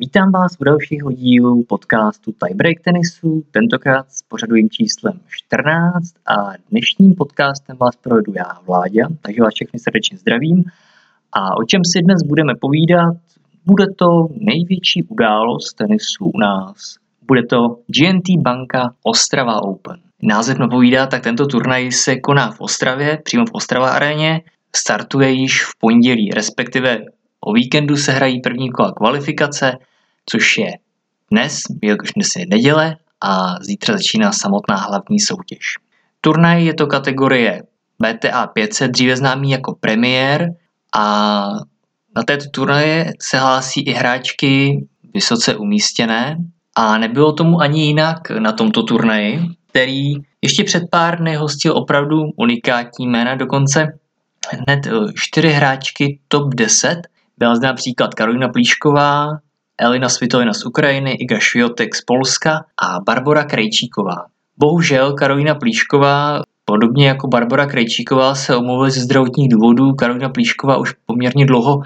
Vítám vás u dalšího dílu podcastu Tiebreak tenisu, tentokrát s pořadovým číslem 14 a dnešním podcastem vás provedu já, Vláďa, takže vás všechny srdečně zdravím. A o čem si dnes budeme povídat? Bude to největší událost tenisu u nás. Bude to GNT Banka Ostrava Open. Název napovídá, tak tento turnaj se koná v Ostravě, přímo v Ostrava aréně. Startuje již v pondělí, respektive O víkendu se hrají první kola kvalifikace, což je dnes, jelikož dnes je neděle a zítra začíná samotná hlavní soutěž. Turnaj je to kategorie BTA 500, dříve známý jako premiér a na této turnaje se hlásí i hráčky vysoce umístěné. A nebylo tomu ani jinak na tomto turnaji, který ještě před pár dny hostil opravdu unikátní jména, dokonce hned čtyři hráčky top 10 byla zde například Karolina Plíšková, Elina Svitolina z Ukrajiny, Iga Šviotek z Polska a Barbara Krejčíková. Bohužel Karolina Plíšková, podobně jako Barbara Krejčíková, se omluvila ze zdravotních důvodů. Karolina Plíšková už poměrně dlouho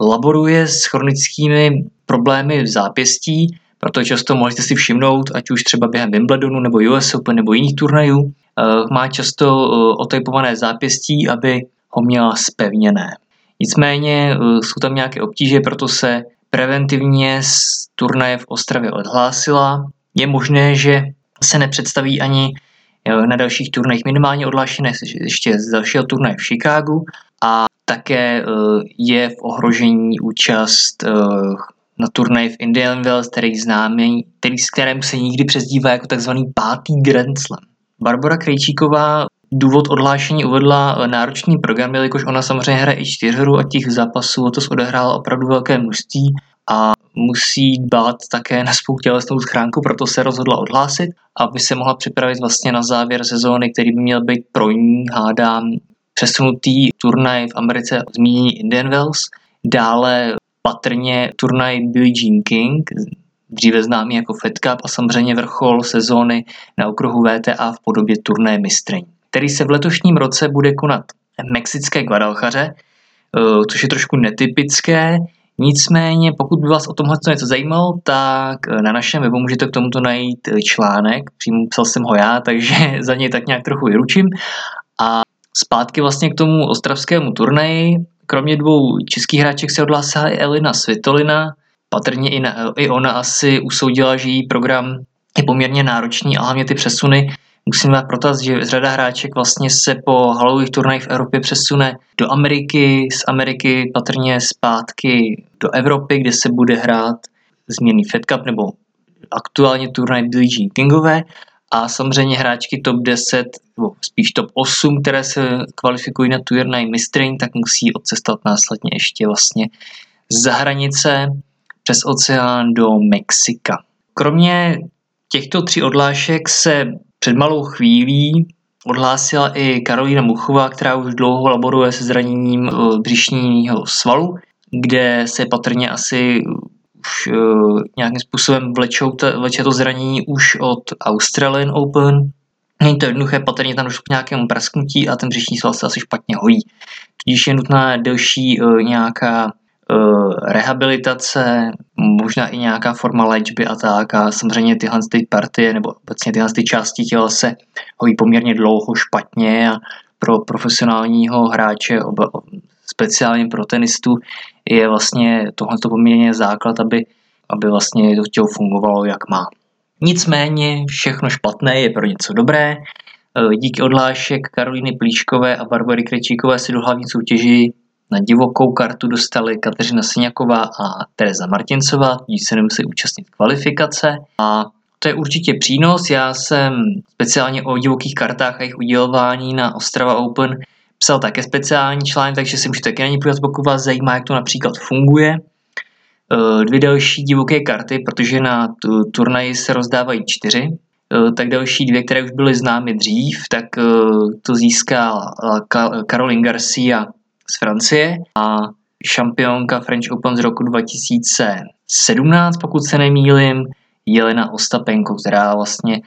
laboruje s chronickými problémy v zápěstí, proto často můžete si všimnout, ať už třeba během Wimbledonu nebo US Open nebo jiných turnajů, eh, má často eh, otypované zápěstí, aby ho měla spevněné. Nicméně eh, jsou tam nějaké obtíže, proto se preventivně z turnaje v Ostravě odhlásila. Je možné, že se nepředstaví ani eh, na dalších turnajích minimálně odhlášené ještě z dalšího turnaje v Chicagu a také eh, je v ohrožení účast na turnaji v Indian Wells, který známý, který s kterým se nikdy přezdívá jako takzvaný pátý Grand Slam. Barbara Krejčíková důvod odhlášení uvedla eh, náročný program, jelikož ona samozřejmě hraje i čtyřhru a těch zápasů to odehrála opravdu velké množství a musí dbát také na svou tělesnou schránku, proto se rozhodla odhlásit, aby se mohla připravit vlastně na závěr sezóny, který by měl být pro ní, hádám, přesunutý turnaj v Americe zmíněný Indian Wells, dále patrně turnaj Billie Jean King, dříve známý jako Fed Cup a samozřejmě vrchol sezóny na okruhu VTA v podobě turné mistryň který se v letošním roce bude konat v mexické Guadalchaře, eh, což je trošku netypické. Nicméně, pokud by vás o tomhle něco zajímalo, tak eh, na našem webu můžete k tomuto najít eh, článek, přímo psal jsem ho já, takže za něj tak nějak trochu vyručím. A zpátky vlastně k tomu ostravskému turnaji, kromě dvou českých hráček se odhlásila i Elina Svitolina, patrně i, na, i ona asi usoudila, že její program je poměrně náročný a hlavně ty přesuny Musím dát protaz, že řada hráček vlastně se po halových turnajích v Evropě přesune do Ameriky, z Ameriky patrně zpátky do Evropy, kde se bude hrát změný Fed Cup nebo aktuálně turnaj Billie Jean Kingové a samozřejmě hráčky top 10, nebo spíš top 8, které se kvalifikují na turnaj mistryň, tak musí odcestovat následně ještě vlastně za hranice přes oceán do Mexika. Kromě těchto tří odlášek se před malou chvílí odhlásila i Karolína Muchová, která už dlouho laboruje se zraněním eh, břišního svalu, kde se patrně asi už uh, nějakým způsobem vlečou to, vleče to zranění už od Australian Open. Není to jednoduché, patrně tam došlo k nějakému prasknutí a ten břišní sval se asi špatně hojí. Tudíž je nutná delší uh, nějaká rehabilitace, možná i nějaká forma léčby a tak. A samozřejmě tyhle ty partie nebo obecně tyhle ty části těla se hojí poměrně dlouho špatně a pro profesionálního hráče, speciálně pro tenistu, je vlastně tohle poměrně základ, aby, aby vlastně to tělo fungovalo jak má. Nicméně všechno špatné je pro něco dobré. E, díky odhlášek Karolíny Plíškové a Barbary Krečíkové si do hlavní soutěži na divokou kartu dostali Kateřina Sněková a Tereza Martincová, tudíž se nemusí účastnit kvalifikace a to je určitě přínos. Já jsem speciálně o divokých kartách a jejich udělování na Ostrava Open psal také speciální článek, takže si můžete taky na ní podívat, pokud vás zajímá, jak to například funguje. E, dvě další divoké karty, protože na tu turnaji se rozdávají čtyři, e, tak další dvě, které už byly známy dřív, tak e, to získá Caroline Garcia z Francie a šampionka French Open z roku 2017, pokud se nemýlim, Jelena Ostapenko, která vlastně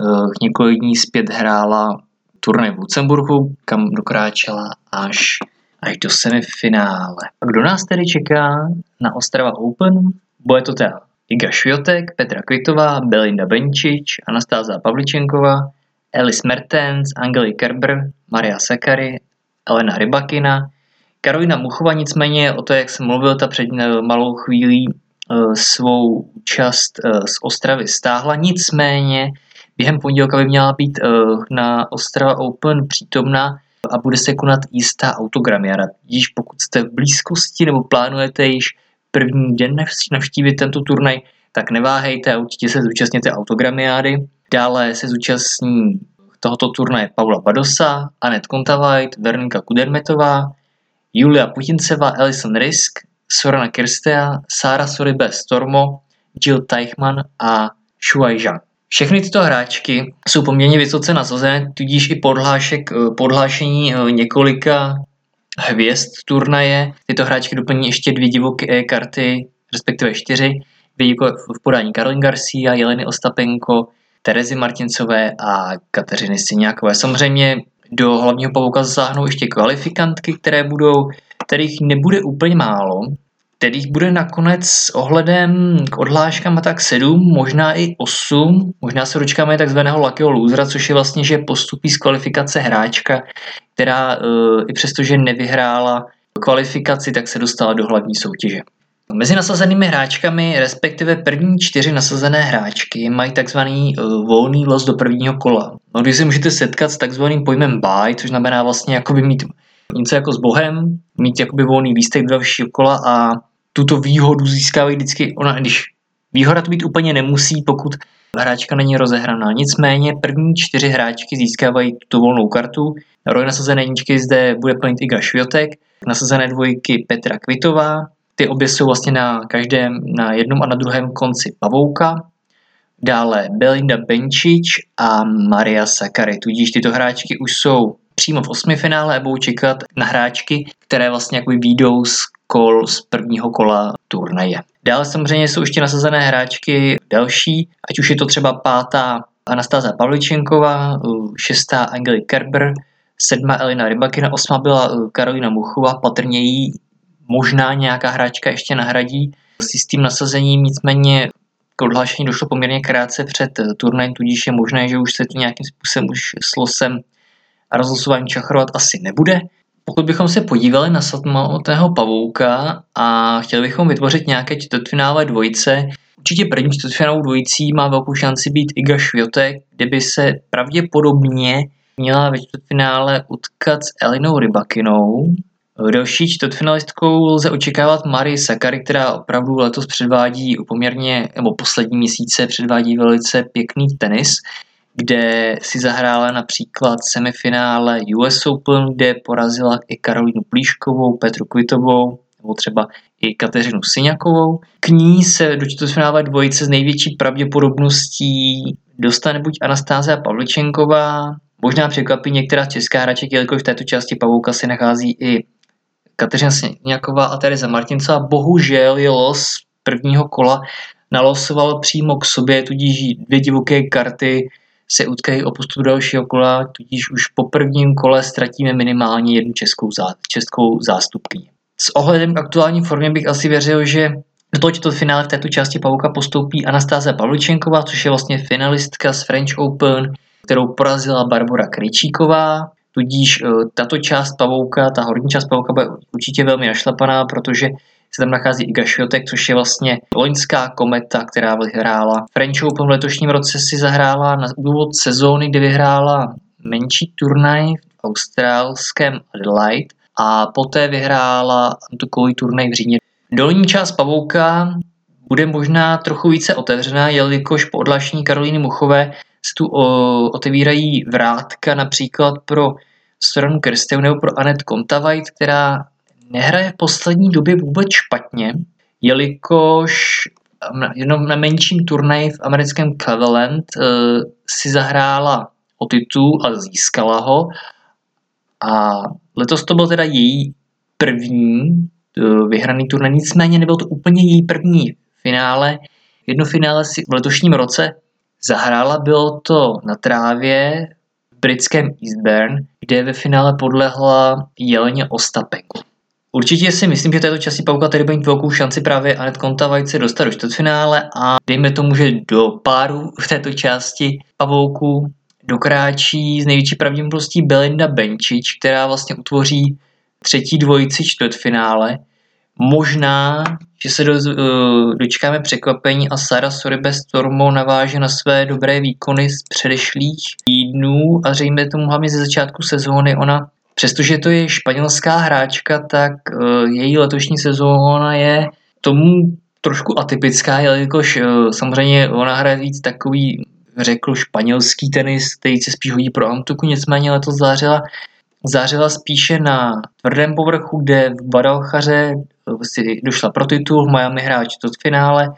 uh, několik dní zpět hrála turnaj v Lucemburku, kam dokráčela až, až do semifinále. A kdo nás tedy čeká na Ostrava Open? Bude to teda Iga Šviotek, Petra Kvitová, Belinda Benčič, Anastáza Pavličenková, Elis Mertens, Angeli Kerber, Maria Sakary, Elena Rybakina, Karolina Muchová nicméně o to, jak jsem mluvil, ta před malou chvílí eh, svou účast eh, z Ostravy stáhla, nicméně během pondělka by měla být eh, na Ostrava Open přítomna a bude se konat jistá autogramiáda. Již pokud jste v blízkosti nebo plánujete již první den navštívit tento turnaj, tak neváhejte a určitě se zúčastněte autogramiády. Dále se zúčastní tohoto turnaje Paula Badosa, Anet Kontavajt, Vernika Kudermetová, Julia Putinceva, Alison Risk, Sorana Kirstea, Sara Soribe Stormo, Jill Teichmann a Shuai Zhang. Všechny tyto hráčky jsou poměrně vysoce nasazené, tudíž i podhlášek, podhlášení eh, několika hvězd turnaje. Tyto hráčky doplní ještě dvě divoké karty, respektive čtyři, dvě v podání Karolin Garcia, Jeleny Ostapenko, Terezy Martincové a Kateřiny Syňákové. Samozřejmě do hlavního pavouka zasáhnou ještě kvalifikantky, které budou, kterých nebude úplně málo, kterých bude nakonec s ohledem k odhláškám a tak 7, možná i 8, možná se dočkáme takzvaného luckyho losera, což je vlastně, že postupí z kvalifikace hráčka, která uh, i přesto, že nevyhrála kvalifikaci, tak se dostala do hlavní soutěže. Mezi nasazenými hráčkami, respektive první čtyři nasazené hráčky, mají takzvaný uh, volný los do prvního kola. No, když se můžete setkat s takzvaným pojmem buy, což znamená vlastně jakoby mít něco jako s Bohem, mít jakoby volný lístek do dalšího kola a tuto výhodu získávají vždycky, ona, když výhoda to být úplně nemusí, pokud hráčka není rozehraná. Nicméně první čtyři hráčky získávají tuto volnou kartu. Roj nasazené jedničky zde bude plnit Iga Šviotek, nasazené dvojky Petra Kvitová, ty obě jsou vlastně na každém, na jednom a na druhém konci pavouka. Dále Belinda Benčič a Maria Sakary. Tudíž tyto hráčky už jsou přímo v osmi finále a budou čekat na hráčky, které vlastně jako výjdou z kol z prvního kola turnaje. Dále samozřejmě jsou ještě nasazené hráčky další, ať už je to třeba pátá Anastáza Pavličenková, šestá Angeli Kerber, sedma Elina Rybakina, osma byla Karolina Muchová, patrně jí možná nějaká hráčka ještě nahradí s jistým nasazením, nicméně k odhlášení došlo poměrně krátce před turnajem, tudíž je možné, že už se to nějakým způsobem už s losem a rozlosováním čachrovat asi nebude. Pokud bychom se podívali na samotného pavouka a chtěli bychom vytvořit nějaké čtvrtfinále dvojice, určitě první čtvrtfinálovou dvojicí má velkou šanci být Iga Šviotek, kde by se pravděpodobně měla ve čtvrtfinále utkat s Elinou Rybakinou. Další čtvrtfinalistkou lze očekávat Marie Sakary, která opravdu letos předvádí poměrně, nebo poslední měsíce předvádí velice pěkný tenis kde si zahrála například semifinále US Open, kde porazila i Karolínu Plíškovou, Petru Kvitovou, nebo třeba i Kateřinu Syňakovou. K ní se do čtvrtfinále dvojice s největší pravděpodobností dostane buď Anastázia Pavličenková, možná překvapí některá česká hráček, jelikož v této části Pavouka se nachází i Kateřina Syňaková a Tereza Martincová. Bohužel je los prvního kola nalosoval přímo k sobě, tudíž dvě divoké karty se utkají o postup dalšího kola, tudíž už po prvním kole ztratíme minimálně jednu českou, zá, českou zástupkyni. S ohledem k aktuální formě bych asi věřil, že do toho finále v této části Pavouka postoupí Anastáze Pavličenková, což je vlastně finalistka z French Open, kterou porazila Barbara Kryčíková. Tudíž eh, tato část Pavouka, ta horní část Pavouka bude určitě velmi našlapaná, protože se tam nachází Iga Šviotek, což je vlastně loňská kometa, která vyhrála. French Open v letošním roce si zahrála na úvod sezóny, kdy vyhrála menší turnaj v australském Adelaide a poté vyhrála tukový turnaj v Římě. Dolní část pavouka bude možná trochu více otevřená, jelikož po odlašení Karolíny Muchové se tu o, otevírají vrátka například pro stranu Kirsteu nebo pro Anet Kontavajt, která nehraje v poslední době vůbec špatně, jelikož jenom na menším turnaji v americkém Cleveland uh, si zahrála o titul a získala ho. A letos to byl teda její první uh, vyhraný turnaj, nicméně nebyl to úplně její první finále. Jedno finále si v letošním roce zahrála, bylo to na trávě v britském Eastbourne, kde ve finále podlehla Jeleně Ostapenko. Určitě si myslím, že této části Pauka tady bude mít velkou šanci právě Anet Kontavajt se dostat do čtvrtfinále a dejme tomu, že do páru v této části pavouku dokráčí z největší pravděpodobností Belinda Benčič, která vlastně utvoří třetí dvojici čtvrtfinále. Možná, že se do, uh, dočkáme překvapení a Sara Soribe Stormo naváže na své dobré výkony z předešlých týdnů a zřejmě tomu hlavně ze začátku sezóny ona Přestože to je španělská hráčka, tak uh, její letošní sezóna je tomu trošku atypická, jelikož uh, samozřejmě ona hraje víc takový, řekl, španělský tenis, který se spíš hodí pro Antuku, nicméně letos zářila, zářila spíše na tvrdém povrchu, kde v Badalchaře si došla pro titul, v Miami hráč to finále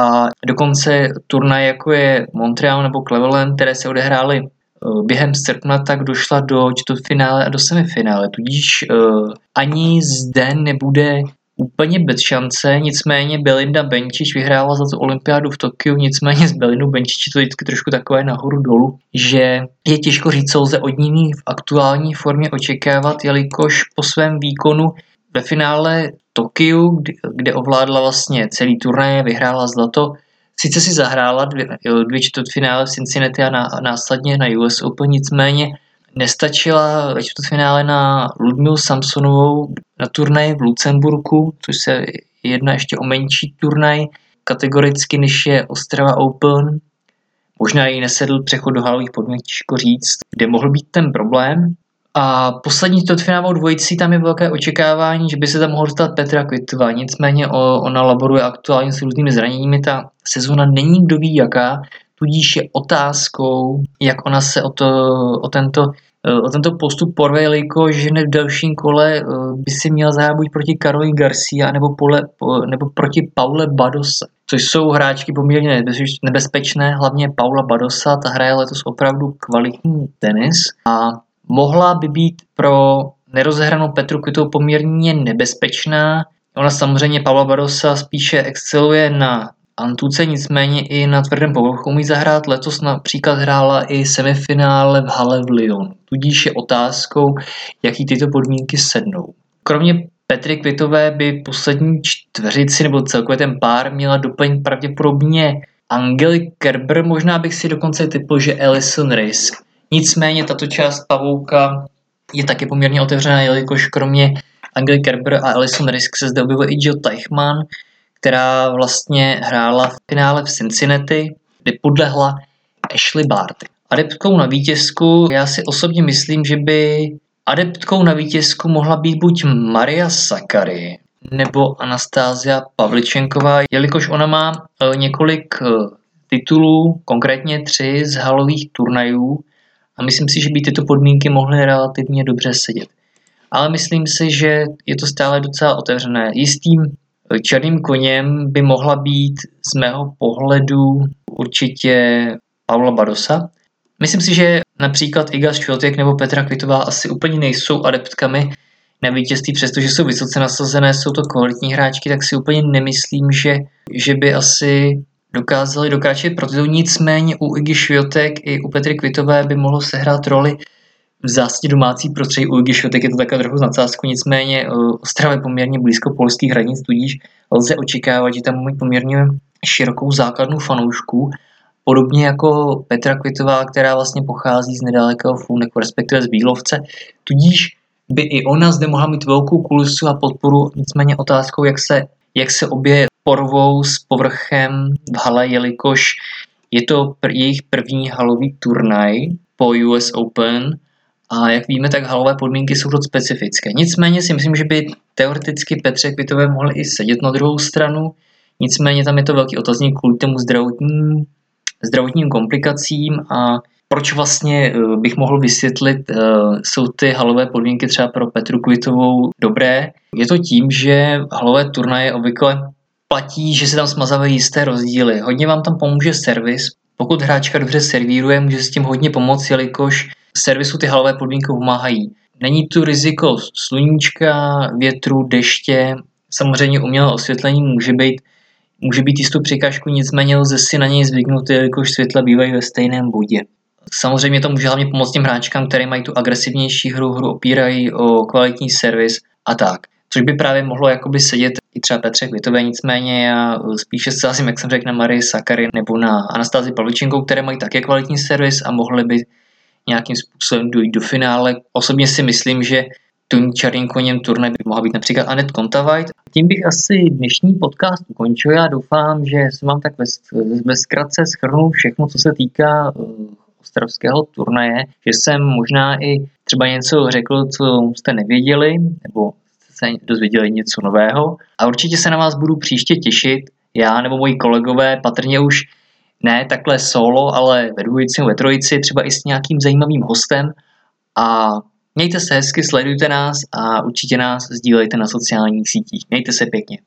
a dokonce turnaj jako je Montreal nebo Cleveland, které se odehrály Eh, během srpna tak došla do čtvrtfinále a do semifinále, tudíž uh, ani zde nebude úplně bez šance, nicméně Belinda Benčič vyhrála za tu olympiádu v Tokiu, nicméně z Belinu Benčič to vždycky trošku takové nahoru dolů, že je těžko říct, co lze od ní v aktuální formě očekávat, jelikož po svém výkonu ve finále Tokiu, kde ovládla vlastně celý turnaj, vyhrála zlato, Sice si zahrála dvě, dvě čtvrtfinále v Cincinnati a, na, následně na US Open, nicméně nestačila ve čtvrtfinále na Ludmilu Samsonovou na turnaji v Lucemburku, což se jedná ještě o menší turnaj, kategoricky než je Ostrava Open. Možná jí nesedl přechod do halových podmínek, těžko říct, kde mohl být ten problém. A poslední čtvrtfinálovou dvojicí tam je velké očekávání, že by se tam mohl dostat Petra Kvitová. Nicméně ona laboruje aktuálně s různými zraněními. Ta sezona není kdo ví jaká, tudíž je otázkou, jak ona se o, to, o tento o tento postup porve, že v dalším kole eh, by si měla zahrát proti Karolín Garcia nebo, pole, nebo proti Paule Badose, což jsou hráčky poměrně nebezpečné, hlavně Paula Badosa, ta hraje letos opravdu kvalitní tenis a mohla by být pro nerozehranou Petru Kvitou poměrně nebezpečná. Ona samozřejmě Pavla Barosa spíše exceluje na Antuce, nicméně i na tvrdém povrchu umí zahrát. Letos například hrála i semifinále v Hale v Lyon. Tudíž je otázkou, jaký tyto podmínky sednou. Kromě Petry Kvitové by poslední čtveřici nebo celkově ten pár měla doplnit pravděpodobně Angeli Kerber, možná bych si dokonce typl, že Ellison Risk. Nicméně tato část pavouka je taky poměrně otevřená, jelikož kromě Angely Kerber a Alison Risk se zde objevuje i Jill Teichmann, která vlastně hrála v finále v Cincinnati, kde podlehla Ashley Barty. Adeptkou na vítězku, já si osobně myslím, že by adeptkou na vítězku mohla být buď Maria Sakary nebo Anastázia Pavličenková, jelikož ona má e, několik e, titulů, konkrétně tři z halových turnajů a myslím si, že by tyto podmínky mohly relativně dobře sedět. Ale myslím si, že je to stále docela otevřené. Jistým eh, černým koněm by mohla být z mého pohledu určitě Paula Badosa. Myslím si, že například Iga Šviltek nebo Petra Kvitová asi úplně nejsou adeptkami na vítězství, přestože jsou vysoce nasazené, jsou to kvalitní hráčky, tak si úplně nemyslím, že, že by asi dokázali dokráčet pro titul. Nicméně u Igy Šviotek i u Petry Kvitové by mohlo sehrát roli v zásadě domácí prostředí. U Igy Šviotek je to taková trochu nadsázku, nicméně uh, Ostrava je poměrně blízko polských hranic, tudíž lze očekávat, že tam mají poměrně širokou základnu fanoušků, podobně jako Petra Kvitová, která vlastně pochází z nedalekého Fulneku, respektive z Bílovce, tudíž by i ona zde mohla mít velkou kulisu a podporu, nicméně otázkou, jak se, jak se obě porvou s povrchem v hale, jelikož je to pr- jejich první halový turnaj po US Open a jak víme, tak halové podmínky jsou dost specifické. Nicméně si myslím, že by teoreticky Petře Kvitové mohli i sedět na druhou stranu, nicméně tam je to velký otazník kvůli tomu zdravotním, zdravotním komplikacím a proč vlastně eh, bych mohl vysvětlit, eh, jsou ty halové podmínky třeba pro Petru Kvitovou dobré. Je to tím, že halové turnaje obvykle platí, že se tam smazávají jisté rozdíly. Hodně vám tam pomůže servis. Pokud hráčka dobře servíruje, může s tím hodně pomoct, jelikož servisu ty halové podmínky pomáhají. Není tu riziko sluníčka, větru, deště, samozřejmě umělé osvětlení může být, může být jistou překážku, nicméně lze si na něj zvyknout, jelikož světla bývají ve stejném bodě. Samozřejmě to může hlavně pomoct těm hráčkám, které mají tu agresivnější hru, hru opírají o kvalitní servis a tak. Což by právě mohlo jakoby sedět i třeba Petře Kvitové, nicméně já spíše se asi, jak jsem řekl, na Marii Sakary nebo na Anastázi Pavličenkou, které mají také kvalitní servis a mohly by nějakým způsobem dojít do finále. Osobně si myslím, že tím černým koněm turné by mohla být například Anet Kontavajt. Tím bych asi dnešní podcast ukončil. Já doufám, že jsem vám tak ve, zkratce schrnul všechno, co se týká uh, ostravského turnaje, že jsem možná i třeba něco řekl, co jste nevěděli, nebo se dozvěděli něco nového. A určitě se na vás budu příště těšit. Já nebo moji kolegové patrně už ne takhle solo, ale ve dvojici ve trojici, třeba i s nějakým zajímavým hostem. A mějte se hezky, sledujte nás a určitě nás sdílejte na sociálních sítích. Mějte se pěkně.